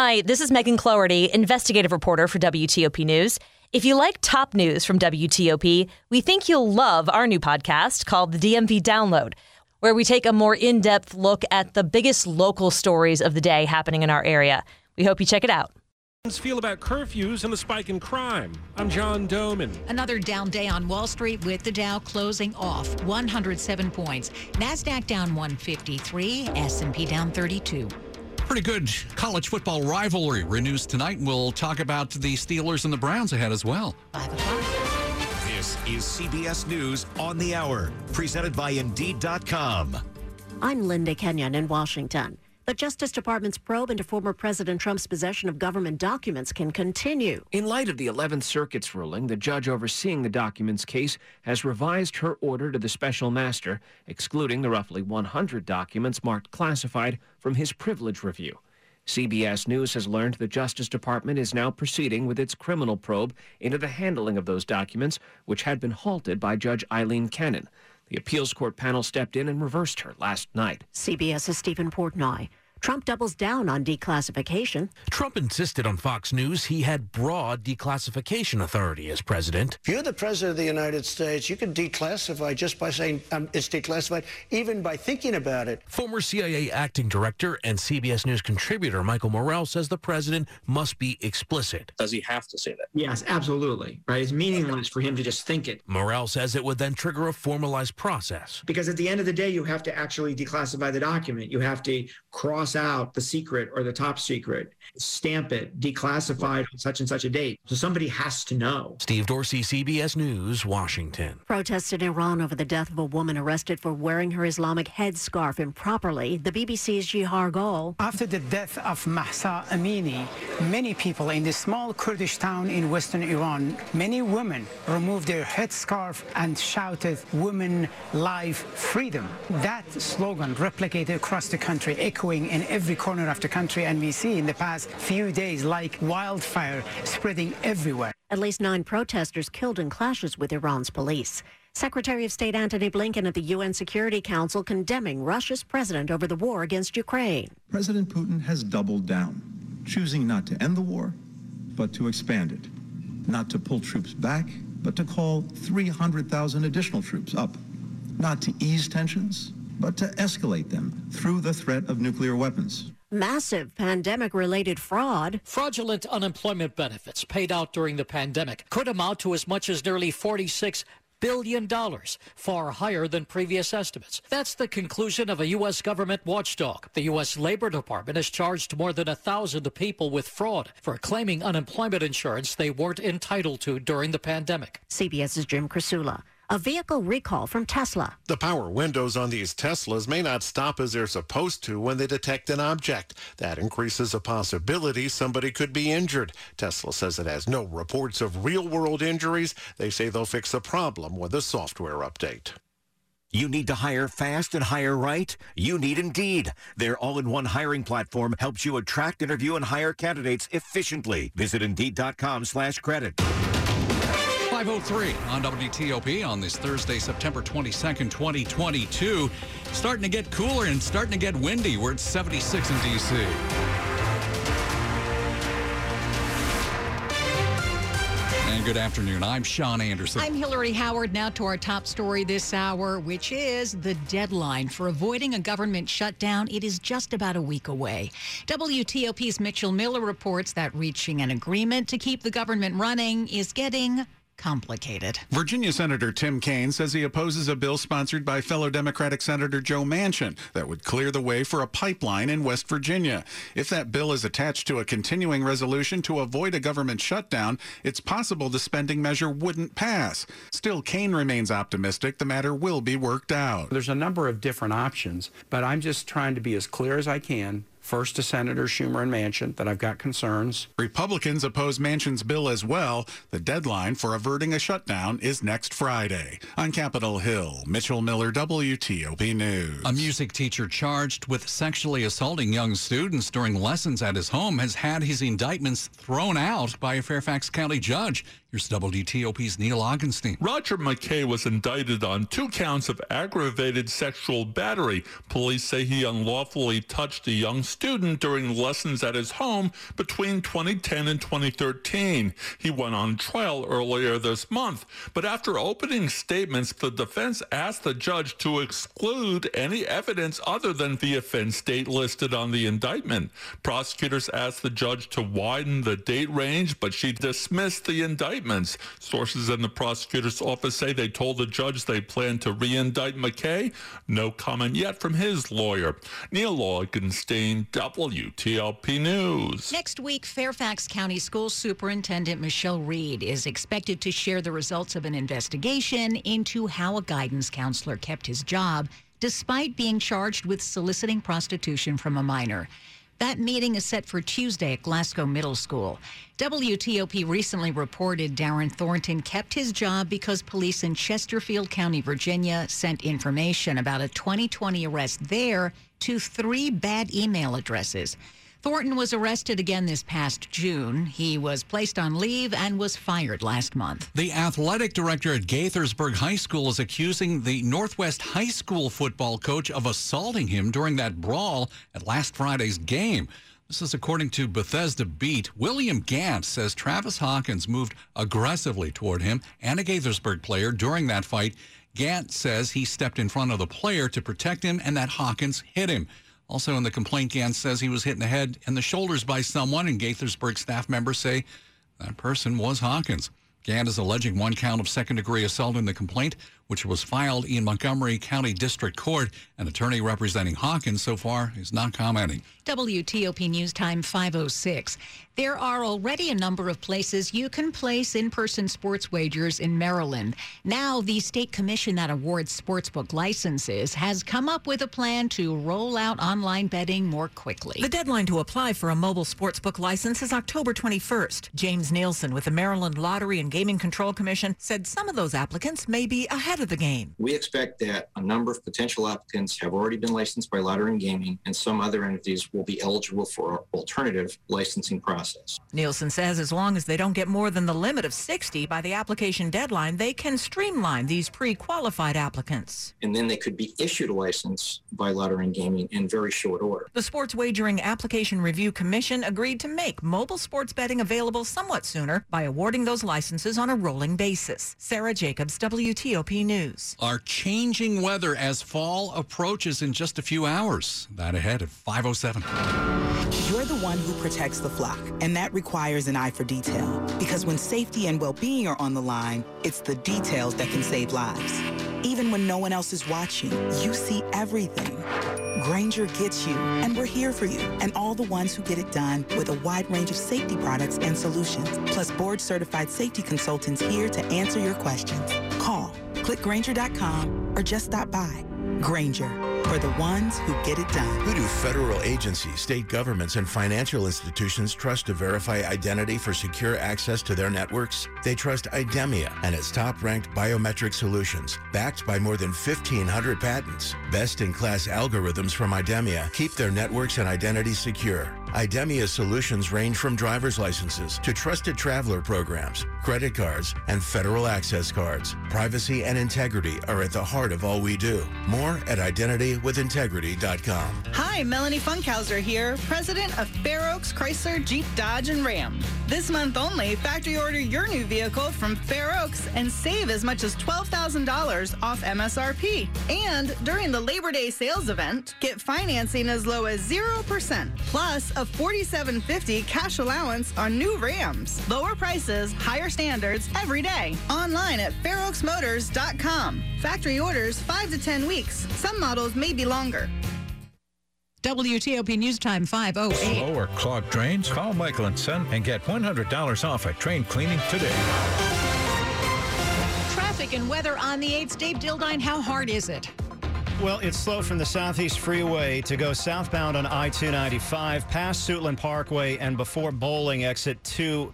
Hi, this is Megan Cloherty, investigative reporter for WTOP News. If you like top news from WTOP, we think you'll love our new podcast called the DMV Download, where we take a more in depth look at the biggest local stories of the day happening in our area. We hope you check it out. Feel about curfews and the spike in crime. I'm John Domen. Another down day on Wall Street with the Dow closing off 107 points. Nasdaq down 153, S&P down 32. Pretty good college football rivalry renews tonight. We'll talk about the Steelers and the Browns ahead as well. Five o'clock. This is CBS News on the Hour, presented by Indeed.com. I'm Linda Kenyon in Washington. The Justice Department's probe into former President Trump's possession of government documents can continue. In light of the 11th Circuit's ruling, the judge overseeing the documents case has revised her order to the special master, excluding the roughly 100 documents marked classified from his privilege review. CBS News has learned the Justice Department is now proceeding with its criminal probe into the handling of those documents, which had been halted by Judge Aileen Cannon. The appeals court panel stepped in and reversed her last night. CBS's Stephen Portnoy. Trump doubles down on declassification. Trump insisted on Fox News he had broad declassification authority as president. If you're the president of the United States, you can declassify just by saying um, it's declassified, even by thinking about it. Former CIA acting director and CBS News contributor Michael Morell says the president must be explicit. Does he have to say that? Yes, absolutely. Right? It's meaningless for him to just think it. Morell says it would then trigger a formalized process. Because at the end of the day, you have to actually declassify the document. You have to cross out the secret or the top secret, stamp it, declassified on such and such a date. So somebody has to know. Steve Dorsey, CBS News, Washington. Protests in Iran over the death of a woman arrested for wearing her Islamic headscarf improperly. The BBC's Jiyar Gol. After the death of Mahsa Amini, many people in this small Kurdish town in western Iran, many women removed their headscarf and shouted, Women, Life, Freedom. That slogan replicated across the country, echoing in every corner of the country, and we see in the past few days like wildfire spreading everywhere. At least nine protesters killed in clashes with Iran's police. Secretary of State Antony Blinken at the UN Security Council condemning Russia's president over the war against Ukraine. President Putin has doubled down, choosing not to end the war, but to expand it. Not to pull troops back, but to call 300,000 additional troops up. Not to ease tensions, but to escalate them through the threat of nuclear weapons. Massive pandemic related fraud. Fraudulent unemployment benefits paid out during the pandemic could amount to as much as nearly 46 billion dollars, far higher than previous estimates. That's the conclusion of a U.S. government watchdog. The U.S. Labor Department has charged more than a thousand people with fraud for claiming unemployment insurance they weren't entitled to during the pandemic. CBS's Jim Krasula a vehicle recall from Tesla. The power windows on these Teslas may not stop as they're supposed to when they detect an object. That increases the possibility somebody could be injured. Tesla says it has no reports of real world injuries. They say they'll fix the problem with a software update. You need to hire fast and hire right? You need Indeed. Their all-in-one hiring platform helps you attract, interview, and hire candidates efficiently. Visit Indeed.com slash credit. 503 on WTOP on this Thursday, September 22nd, 2022. Starting to get cooler and starting to get windy. We're at 76 in D.C. And good afternoon. I'm Sean Anderson. I'm Hillary Howard. Now to our top story this hour, which is the deadline for avoiding a government shutdown. It is just about a week away. WTOP's Mitchell Miller reports that reaching an agreement to keep the government running is getting complicated. Virginia Senator Tim Kaine says he opposes a bill sponsored by fellow Democratic Senator Joe Manchin that would clear the way for a pipeline in West Virginia. If that bill is attached to a continuing resolution to avoid a government shutdown, it's possible the spending measure wouldn't pass. Still, Kaine remains optimistic the matter will be worked out. There's a number of different options, but I'm just trying to be as clear as I can First to Senator Schumer and Manchin that I've got concerns. Republicans oppose Manchin's bill as well. The deadline for averting a shutdown is next Friday. On Capitol Hill, Mitchell Miller, WTOP News. A music teacher charged with sexually assaulting young students during lessons at his home has had his indictments thrown out by a Fairfax County judge. Here's WTOP's Neil Augenstein. Roger McKay was indicted on two counts of aggravated sexual battery. Police say he unlawfully touched a young student during lessons at his home between 2010 and 2013. He went on trial earlier this month, but after opening statements, the defense asked the judge to exclude any evidence other than the offense date listed on the indictment. Prosecutors asked the judge to widen the date range, but she dismissed the indictments. Sources in the prosecutor's office say they told the judge they plan to re-indict McKay. No comment yet from his lawyer. Neil Augenstein, WTOP News. Next week, Fairfax County School Superintendent Michelle Reed is expected to share the results of an investigation into how a guidance counselor kept his job despite being charged with soliciting prostitution from a minor. That meeting is set for Tuesday at Glasgow Middle School. WTOP recently reported Darren Thornton kept his job because police in Chesterfield County, Virginia, sent information about a 2020 arrest there to three bad email addresses. Thornton was arrested again this past June. He was placed on leave and was fired last month. The athletic director at Gaithersburg High School is accusing the Northwest High School football coach of assaulting him during that brawl at last Friday's game. This is according to Bethesda Beat. William Gant says Travis Hawkins moved aggressively toward him and a Gaithersburg player during that fight. Gant says he stepped in front of the player to protect him and that Hawkins hit him. Also in the complaint, Gant says he was hit in the head and the shoulders by someone, and Gaithersburg staff members say that person was Hawkins. Gant is alleging one count of second degree assault in the complaint, which was filed in Montgomery County District Court. An attorney representing Hawkins so far is not commenting. WTOP News Time 506. There are already a number of places you can place in person sports wagers in Maryland. Now, the state commission that awards sportsbook licenses has come up with a plan to roll out online betting more quickly. The deadline to apply for a mobile sportsbook license is October 21st. James Nielsen with the Maryland Lottery and Gaming Control Commission said some of those applicants may be ahead of the game. We expect that a number of potential applicants have already been licensed by Lottery and Gaming, and some other entities will be eligible for our alternative licensing process. Nielsen says as long as they don't get more than the limit of 60 by the application deadline, they can streamline these pre-qualified applicants. And then they could be issued a license by Lottery and Gaming in very short order. The Sports Wagering Application Review Commission agreed to make mobile sports betting available somewhat sooner by awarding those licenses on a rolling basis. Sarah Jacobs, WTOP News. Our changing weather as fall approaches in just a few hours. That ahead at 507. You're the one who protects the flock, and that requires an eye for detail. Because when safety and well-being are on the line, it's the details that can save lives. Even when no one else is watching, you see everything. Grainger gets you, and we're here for you, and all the ones who get it done with a wide range of safety products and solutions, plus board-certified safety consultants here to answer your questions. Click Grainger.com, or just stop by. Grainger, for the ones who get it done. Who do federal agencies, state governments, and financial institutions trust to verify identity for secure access to their networks? They trust IDEMIA and its top-ranked biometric solutions, backed by more than 1,500 patents. Best-in-class algorithms from IDEMIA keep their networks and identities secure. IDEMIA's solutions range from driver's licenses to trusted traveler programs, credit cards, and federal access cards. Privacy and integrity are at the heart of all we do. More at identitywithintegrity.com. Hi, Melanie Funkhauser here, president of Fair Oaks Chrysler Jeep Dodge and Ram. This month only, factory order your new vehicle from Fair Oaks and save as much as $12,000 off MSRP. And during the Labor Day sales event, get financing as low as 0% plus a $47.50 cash allowance on new Rams. Lower prices, higher standards every day. Online at fairoaksmotors.com. Factory orders 5 to 10 weeks. Some models may be longer. WTOP News Time 508. Slow or clogged drains? Call Michael and Son and get $100 off a train cleaning today. Traffic and weather on the 8th. Dave Dildine, how hard is it? Well, it's slow from the Southeast Freeway to go southbound on I 295 past Suitland Parkway and before Bolling exit 2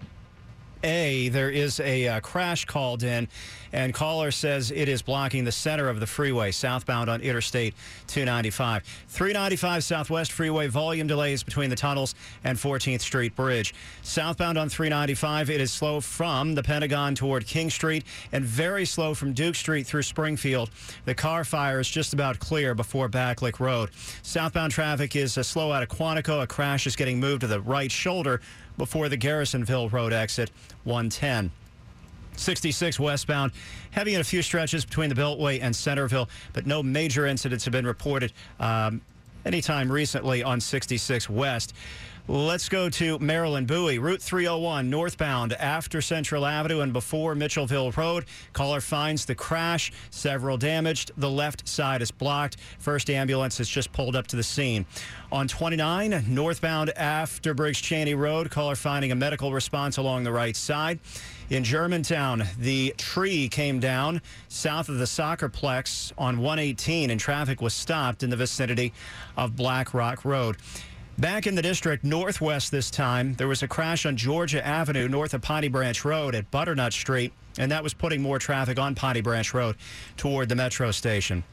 A, there is a uh, crash called in, and caller says it is blocking the center of the freeway southbound on Interstate 295. 395 Southwest Freeway volume delays between the tunnels and 14th Street Bridge. Southbound on 395, it is slow from the Pentagon toward King Street and very slow from Duke Street through Springfield. The car fire is just about clear before Backlick Road. Southbound traffic is uh, slow out of Quantico. A crash is getting moved to the right shoulder before the Garrisonville Road exit 110. 66 westbound, heavy in a few stretches between the Beltway and Centreville, but no major incidents have been reported um, anytime recently on 66 West. Let's go to Maryland Bowie, Route 301 northbound after Central Avenue and before Mitchellville Road. Caller finds the crash, several damaged. The left side is blocked. First ambulance has just pulled up to the scene. On 29 northbound after Briggs Chaney Road, caller finding a medical response along the right side. In Germantown, the tree came down south of the soccerplex on 118 and traffic was stopped in the vicinity of Black Rock Road. Back in the district northwest this time, there was a crash on Georgia Avenue north of Piney Branch Road at Butternut Street, and that was putting more traffic on Piney Branch Road toward the metro station.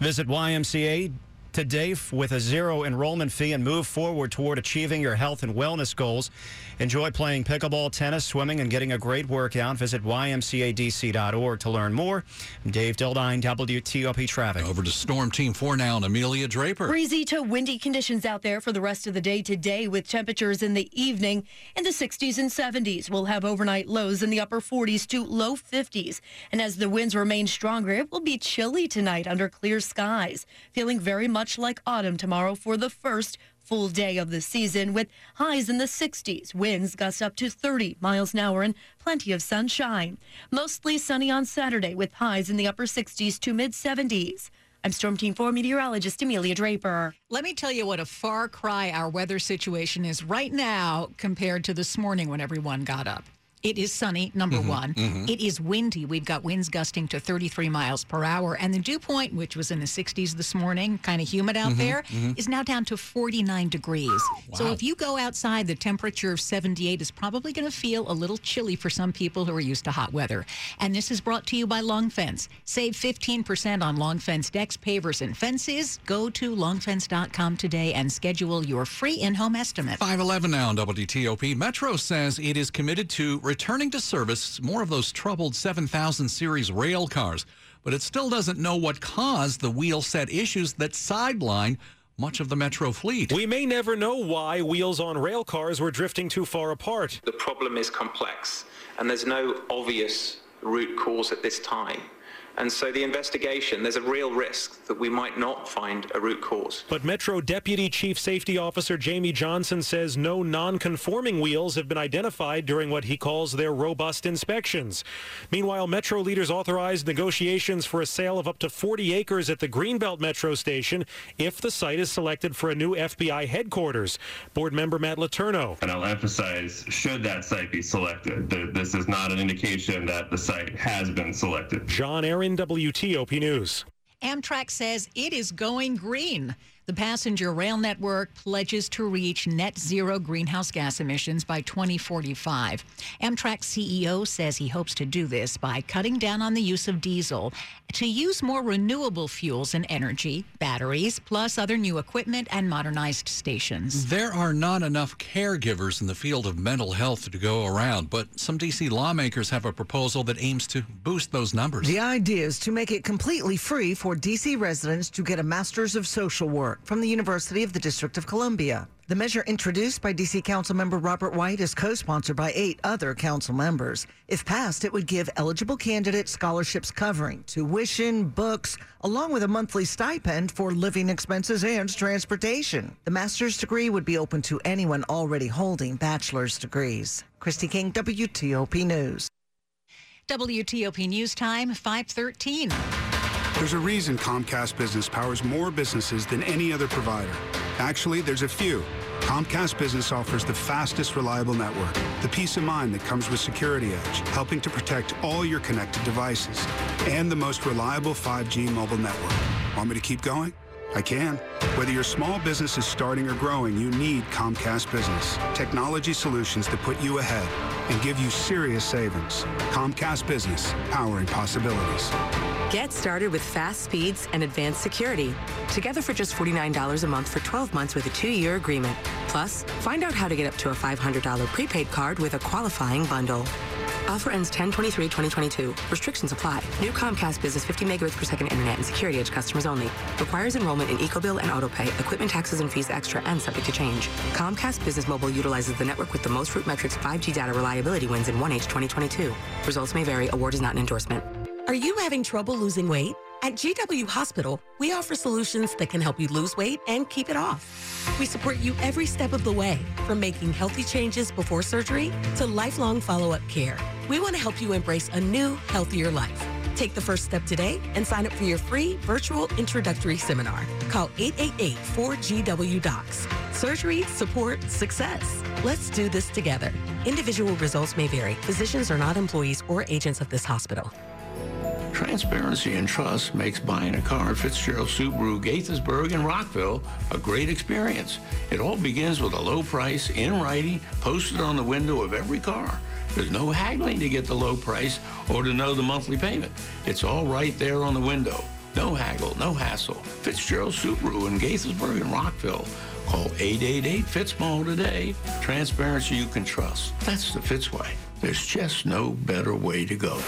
Visit YMCA today with a zero enrollment fee and move forward toward achieving your health and wellness goals. Enjoy playing pickleball, tennis, swimming, and getting a great workout. Visit ymcadc.org to learn more. Dave Dildine, WTOP Traffic. Over to Storm Team 4 now and Amelia Draper. Breezy to windy conditions out there for the rest of the day today with temperatures in the evening in the 60s and 70s. We'll have overnight lows in the upper 40s to low 50s. And as the winds remain stronger, it will be chilly tonight under clear skies. Feeling very much like autumn tomorrow for the first full day of the season with highs in the 60s, winds gust up to 30 miles an hour and plenty of sunshine. Mostly sunny on Saturday with highs in the upper 60s to mid 70s. I'm Storm Team 4 meteorologist Amelia Draper. Let me tell you what a far cry our weather situation is right now compared to this morning when everyone got up. It is sunny, number Mm-hmm, one. It is windy. We've got winds gusting to 33 miles per hour. And the dew point, which was in the 60s this morning, kind of humid out Mhm, there, is mhm. now down to 49 degrees. So if you go outside, the temperature of 78 is probably going to feel a little chilly for some people who are used to hot weather. And this is brought to you by Long Fence. Save 15% on Long Fence decks, pavers, and fences. Go to longfence.com today and schedule your free in home estimate. 511 now on WTOP. Metro says it is committed to returning to service more of those troubled 7000 series rail cars, but it still doesn't know what caused the wheel set issues that sideline much of the Metro fleet. We may never know why wheels on rail cars were drifting too far apart. The problem is complex, and there's no obvious root cause at this time. And so the investigation, there's a real risk that we might not find a root cause. But Metro Deputy Chief Safety Officer Jamie Johnson says no non-conforming wheels have been identified during what he calls their robust inspections. Meanwhile, Metro leaders authorized negotiations for a sale of up to 40 acres at the Greenbelt Metro station if the site is selected for a new FBI headquarters. Board member Matt Letourneau. And I'll emphasize, should that site be selected, this is not an indication that the site has been selected. John Aaron, WTOP News. Amtrak says it is going green. The passenger rail network pledges to reach net zero greenhouse gas emissions by 2045. Amtrak CEO says he hopes to do this by cutting down on the use of diesel to use more renewable fuels and energy, batteries, plus other new equipment and modernized stations. There are not enough caregivers in the field of mental health to go around, but some D.C. lawmakers have a proposal that aims to boost those numbers. The idea is to make it completely free for D.C. residents to get a Master's of Social Work from the University of the District of Columbia. The measure introduced by D.C. Councilmember Robert White is co-sponsored by eight other council members. If passed, it would give eligible candidates scholarships covering tuition, books, along with a monthly stipend for living expenses and transportation. The master's degree would be open to anyone already holding bachelor's degrees. Kristi King, WTOP News. WTOP News Time, 513. There's a reason Comcast Business powers more businesses than any other provider. Actually, there's a few. Comcast Business offers the fastest, reliable network, the peace of mind that comes with Security Edge, helping to protect all your connected devices, and the most reliable 5G mobile network. Want me to keep going? I can. Whether your small business is starting or growing, you need Comcast Business. Technology solutions that put you ahead and give you serious savings. Comcast Business, powering possibilities. Get started with fast speeds and advanced security. Together for just $49 a month for 12 months with a two-year agreement. Plus, find out how to get up to a $500 prepaid card with a qualifying bundle. Offer ends 10-23-2022. Restrictions apply. New Comcast Business 50 megabits per second internet and security edge customers only. Requires enrollment in EcoBill and AutoPay. Equipment taxes and fees extra and subject to change. Comcast Business Mobile utilizes the network with the most RootMetrics 5G data reliability wins in 1H 2022. Results may vary. Award is not an endorsement. Are you having trouble losing weight? At GW Hospital, we offer solutions that can help you lose weight and keep it off. We support you every step of the way, from making healthy changes before surgery to lifelong follow-up care. We want to help you embrace a new, healthier life. Take the first step today and sign up for your free virtual introductory seminar. Call 888-4GW-DOCS. Surgery, support, success. Let's do this together. Individual results may vary. Physicians are not employees or agents of this hospital. Transparency and trust makes buying a car at Fitzgerald Subaru, Gaithersburg, and Rockville a great experience. It all begins with a low price in writing posted on the window of every car. There's no haggling to get the low price or to know the monthly payment. It's all right there on the window. No haggle, no hassle. Fitzgerald Subaru in Gaithersburg and Rockville. Call 888-FITZMALL today. Transparency you can trust. That's the Fitz way. There's just no better way to go.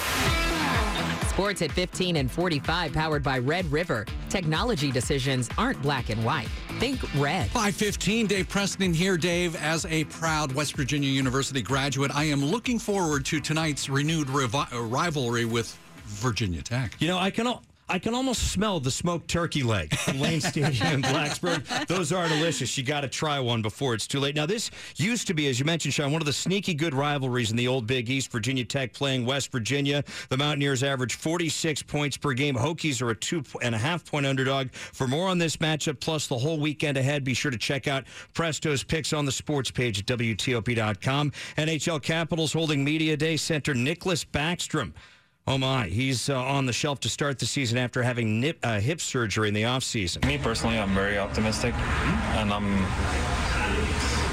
Sports at 15 and 45, powered by Red River. Technology decisions aren't black and white. Think red. 515, Dave Preston here. Dave, as a proud West Virginia University graduate, I am looking forward to tonight's renewed uh, rivalry with Virginia Tech. You know, I can. I can almost smell the smoked turkey leg from Lane Stadium in Blacksburg. Those are delicious. You got to try one before it's too late. Now, this used to be, as you mentioned, Sean, one of the sneaky good rivalries in the old Big East. Virginia Tech playing West Virginia. The Mountaineers average 46 points per game. Hokies are a two and a half point underdog. For more on this matchup, plus the whole weekend ahead, be sure to check out Presto's picks on the sports page at WTOP.com. NHL Capitals holding Media Day. Center Nicklas Backstrom. Oh my, he's uh, on the shelf to start the season after having nip, uh, hip surgery in the offseason. Me personally, I'm very optimistic, and I'm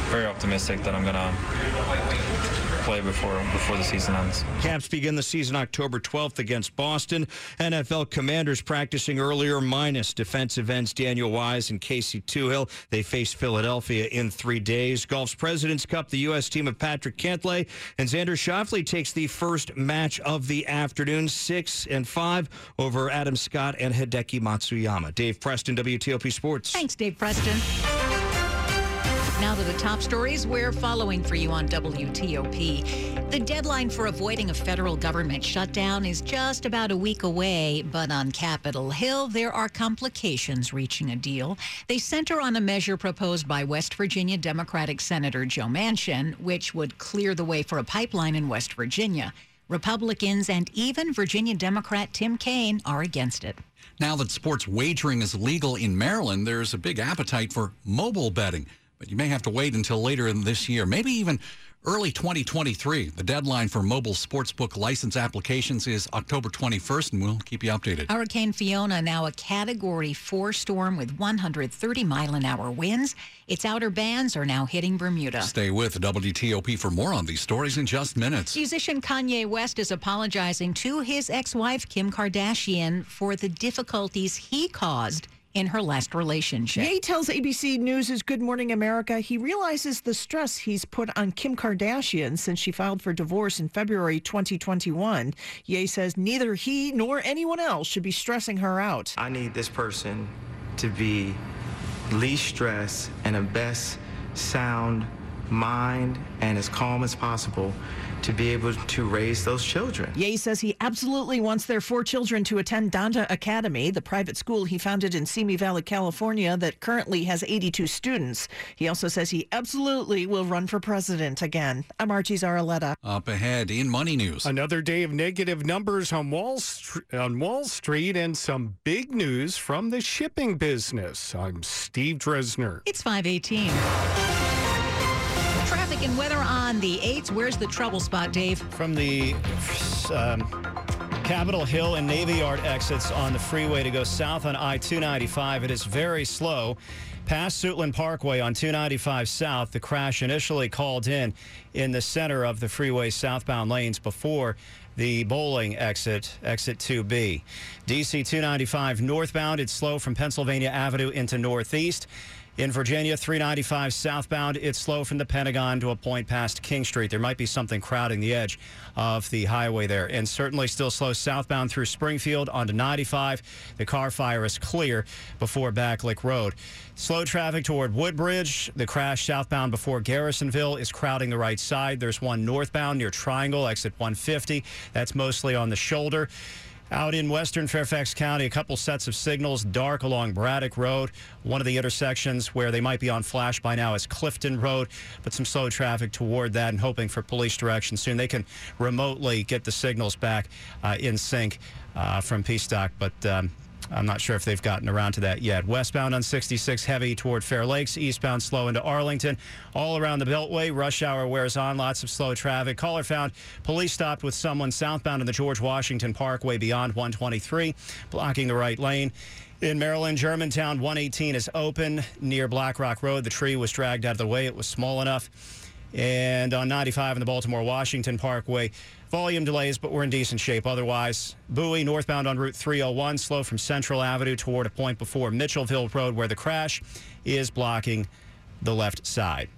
very optimistic that I'm going to play before before the season ends. Caps begin the season October 12th against Boston. NFL Commanders practicing earlier, minus defensive ends Daniel Wise and Casey Toohill. They face Philadelphia in three days. Golf's President's Cup, the U.S. team of Patrick Cantlay and Xander Schauffele takes the first match of the afternoon, six and five over Adam Scott and Hideki Matsuyama. Dave Preston, WTOP Sports. Thanks, Dave Preston. Now to the top stories we're following for you on WTOP. The deadline for avoiding a federal government shutdown is just about a week away, but on Capitol Hill, there are complications reaching a deal. They center on a measure proposed by West Virginia Democratic Senator Joe Manchin, which would clear the way for a pipeline in West Virginia. Republicans and even Virginia Democrat Tim Kaine are against it. Now that sports wagering is legal in Maryland, there's a big appetite for mobile betting. But you may have to wait until later in this year, maybe even early 2023. The deadline for mobile sportsbook license applications is October 21st, and we'll keep you updated. Hurricane Fiona, now a Category 4 storm with 130 mile an hour winds. Its outer bands are now hitting Bermuda. Stay with WTOP for more on these stories in just minutes. Musician Kanye West is apologizing to his ex wife, Kim Kardashian, for the difficulties he caused in her last relationship. Ye tells ABC News' Good Morning America he realizes the stress he's put on Kim Kardashian since she filed for divorce in February 2021. Ye says neither he nor anyone else should be stressing her out. I need this person to be least stressed and a best sound mind and as calm as possible to be able to raise those children. Ye says he absolutely wants their four children to attend Donda Academy, the private school he founded in Simi Valley, California, that currently has 82 students. He also says he absolutely will run for president again. I'm Archie Zaraletta. Up ahead in Money News. Another day of negative numbers on Wall, St- on Wall Street and some big news from the shipping business. I'm Steve Dresner. It's 518. Traffic and weather on the 8s. Where's the trouble spot, Dave? From the um, Capitol Hill and Navy Yard exits on the freeway to go south on I 295. It is very slow. Past Suitland Parkway on 295 South, the crash initially called in in the center of the freeway southbound lanes before the Bolling exit, exit 2B. DC 295 northbound, it's slow from Pennsylvania Avenue into Northeast. In Virginia, 395 southbound, it's slow from the Pentagon to a point past King Street. There might be something crowding the edge of the highway there. And certainly still slow southbound through Springfield onto 95. The car fire is clear before Backlick Road. Slow traffic toward Woodbridge. The crash southbound before Garrisonville is crowding the right side. There's one northbound near Triangle, exit 150. That's mostly on the shoulder. Out in western Fairfax County, a couple sets of signals dark along Braddock Road. One of the intersections where they might be on flash by now is Clifton Road, but some slow traffic toward that and hoping for police direction soon. They can remotely get the signals back uh, in sync uh, from PSTOC, but um, I'm not sure if they've gotten around to that yet. Westbound on 66 heavy toward Fair Lakes, eastbound slow into Arlington. All around the Beltway, rush hour wears on, lots of slow traffic. Caller found police stopped with someone southbound in the George Washington Parkway beyond 123, blocking the right lane. In Maryland, Germantown 118 is open near Black Rock Road. The tree was dragged out of the way. It was small enough. And on 95 in the Baltimore Washington Parkway, volume delays, but we're in decent shape otherwise. Bowie northbound on Route 301, slow from Central Avenue toward a point before Mitchellville Road, where the crash is blocking the left side.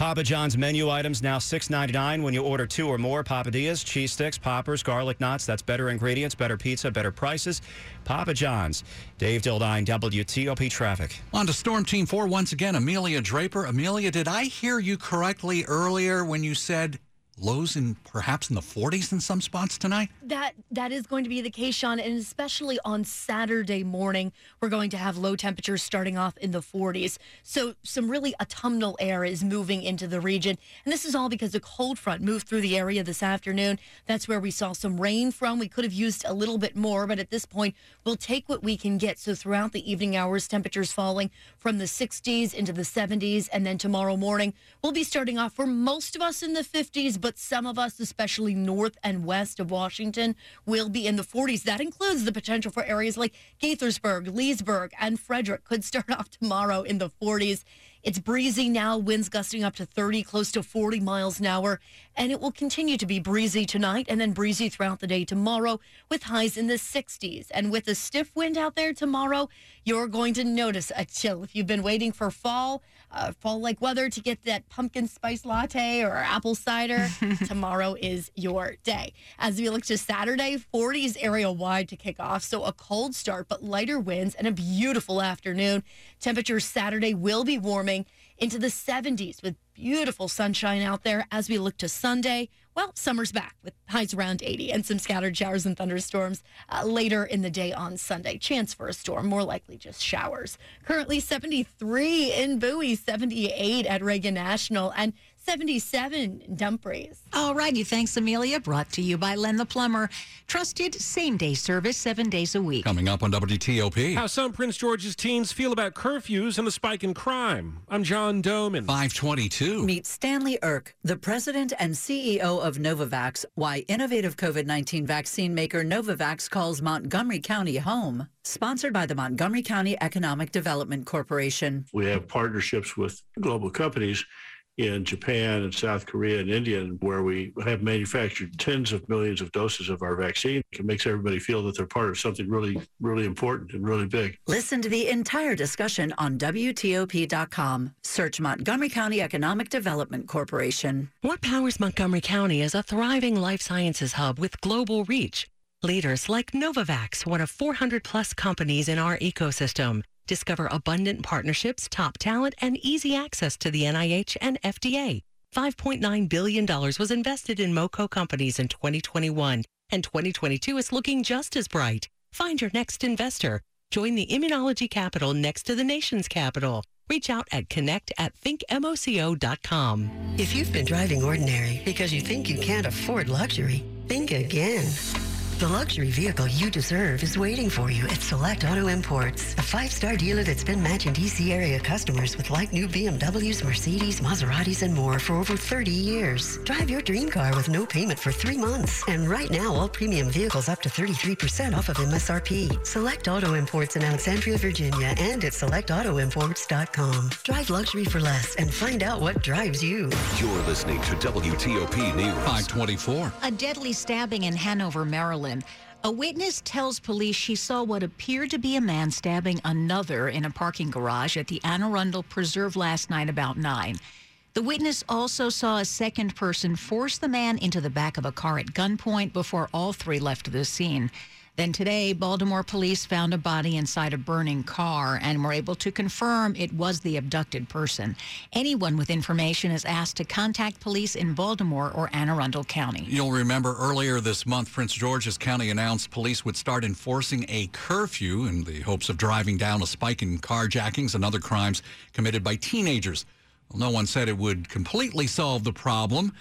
Papa John's menu items now $6.99 when you order two or more Papadillas, cheese sticks, poppers, garlic knots. That's better ingredients, better pizza, better prices. Papa John's. Dave Dildine, WTOP Traffic. On to Storm Team 4 once again, Amelia Draper. Amelia, did I hear you correctly earlier when you said lows in perhaps in the 40s in some spots tonight? That that is going to be the case, Sean, and especially on Saturday morning, we're going to have low temperatures starting off in the 40s. So some really autumnal air is moving into the region, and this is all because a cold front moved through the area this afternoon. That's where we saw some rain from. We could have used a little bit more, but at this point, we'll take what we can get. So throughout the evening hours, temperatures falling from the 60s into the 70s, and then tomorrow morning, we'll be starting off for most of us in the 50s, but but some of us, especially north and west of Washington, will be in the 40s. That includes the potential for areas like Gaithersburg, Leesburg, and Frederick could start off tomorrow in the 40s. It's breezy now, winds gusting up to 30, close to 40 miles an hour, and it will continue to be breezy tonight and then breezy throughout the day tomorrow with highs in the 60s. And with a stiff wind out there tomorrow, you're going to notice a chill. If you've been waiting for fall, uh, fall like weather to get that pumpkin spice latte or apple cider, tomorrow is your day. As we look to Saturday, 40s area wide to kick off. So a cold start, but lighter winds and a beautiful afternoon. Temperatures Saturday will be warming into the 70s with beautiful sunshine out there as we look to Sunday. Well, summer's back with highs around 80 and some scattered showers and thunderstorms uh, later in the day on Sunday. Chance for a storm, more likely just showers. Currently 73 in Bowie, 78 at Reagan National, and 77 in Dumfries. All righty. Thanks, Amelia. Brought to you by Len the Plumber. Trusted same day service seven days a week. Coming up on WTOP. How some Prince George's teens feel about curfews and the spike in crime. I'm John Domen. 522. Meet Stanley Erck, the president and CEO of Novavax. Why innovative COVID 19 vaccine maker Novavax calls Montgomery County home. Sponsored by the Montgomery County Economic Development Corporation. We have partnerships with global companies in Japan and South Korea and India, where we have manufactured tens of millions of doses of our vaccine. It makes everybody feel that they're part of something really, really important and really big. Listen to the entire discussion on WTOP.com. Search Montgomery County Economic Development Corporation. What powers Montgomery County as a thriving life sciences hub with global reach? Leaders like Novavax, one of 400 plus companies in our ecosystem. Discover abundant partnerships, top talent, and easy access to the NIH and FDA. $5.9 billion was invested in MoCo companies in 2021, and 2022 is looking just as bright. Find your next investor. Join the immunology capital next to the nation's capital. Reach out at connect at thinkmoco.com. If you've been driving ordinary because you think you can't afford luxury, think again. The luxury vehicle you deserve is waiting for you at Select Auto Imports, a five-star dealer that's been matching DC area customers with like new BMWs, Mercedes, Maseratis, and more for over 30 years. Drive your dream car with no payment for three months. And right now, all premium vehicles up to 33% off of MSRP. Select Auto Imports in Alexandria, Virginia, and at selectautoimports.com. Drive luxury for less and find out what drives you. You're listening to WTOP News. 524. A deadly stabbing in Hanover, Maryland. A witness tells police she saw what appeared to be a man stabbing another in a parking garage at the Anne Arundel Preserve last night about 9. The witness also saw a second person force the man into the back of a car at gunpoint before all three left the scene. Then today, Baltimore police found a body inside a burning car and were able to confirm it was the abducted person. Anyone with information is asked to contact police in Baltimore or Anne Arundel County. You'll remember earlier this month, Prince George's County announced police would start enforcing a curfew in the hopes of driving down a spike in carjackings and other crimes committed by teenagers. Well, no one said it would completely solve the problem.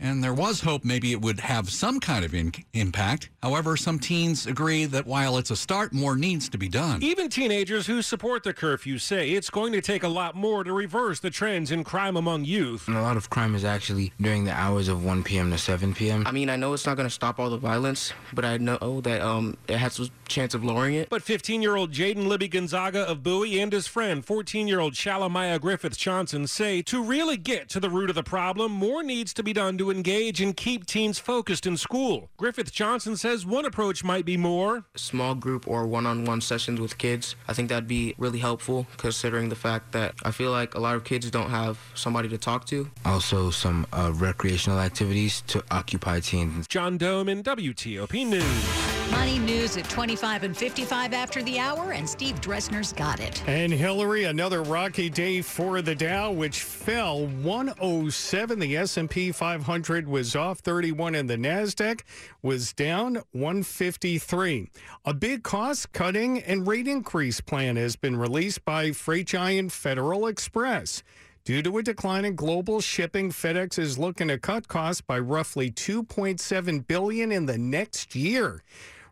And there was hope maybe it would have some kind of in- impact. However, some teens agree that while it's a start, more needs to be done. Even teenagers who support the curfew say it's going to take a lot more to reverse the trends in crime among youth. And a lot of crime is actually during the hours of 1 p.m. to 7 p.m. I mean, I know it's not going to stop all the violence, but I know that um, it has a chance of lowering it. But 15-year-old Jaden Libby Gonzaga of Bowie and his friend 14-year-old Shalamaya Griffith Johnson say to really get to the root of the problem, more needs to be done to engage and keep teens focused in school. Griffith Johnson says one approach might be more small group or one-on-one sessions with kids. I think that'd be really helpful considering the fact that I feel like a lot of kids don't have somebody to talk to. Also, some uh, recreational activities to occupy teens. John Domen WTOP News. Money news at 25 and 55 after the hour, and Steve Dresner's got it. And Hillary, another rocky day for the Dow, which fell 107. The S&P 500 was off 31, and the Nasdaq was down 153. A big cost-cutting and rate increase plan has been released by freight giant Federal Express. Due to a decline in global shipping, FedEx is looking to cut costs by roughly 2.7 billion in the next year.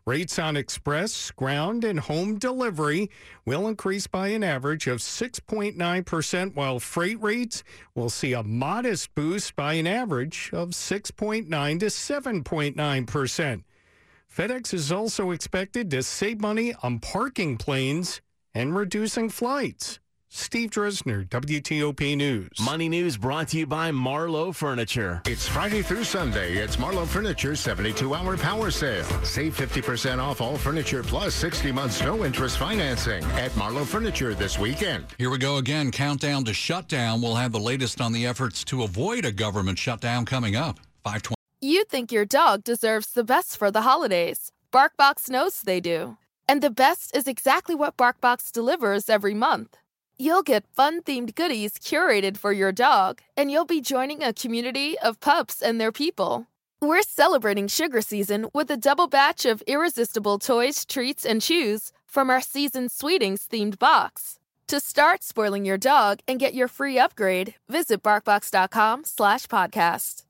Rates on express, ground, and home delivery will increase by an average of 6.9%, while freight rates will see a modest boost by an average of 6.9 to 7.9%. FedEx is also expected to save money on parking planes and reducing flights. Steve Dresner, WTOP News. Money News brought to you by Marlowe Furniture. It's Friday through Sunday. It's Marlowe Furniture's 72 hour power sale. Save 50% off all furniture plus 60 months no interest financing at Marlowe Furniture this weekend. Here we go again. Countdown to shutdown. We'll have the latest on the efforts to avoid a government shutdown coming up. 520. You think your dog deserves the best for the holidays. BarkBox knows they do. And the best is exactly what BarkBox delivers every month. You'll get fun themed goodies curated for your dog, and you'll be joining a community of pups and their people. We're celebrating sugar season with a double batch of irresistible toys, treats, and chews from our season Sweetings themed box. To start spoiling your dog and get your free upgrade, visit barkbox.com slash podcast.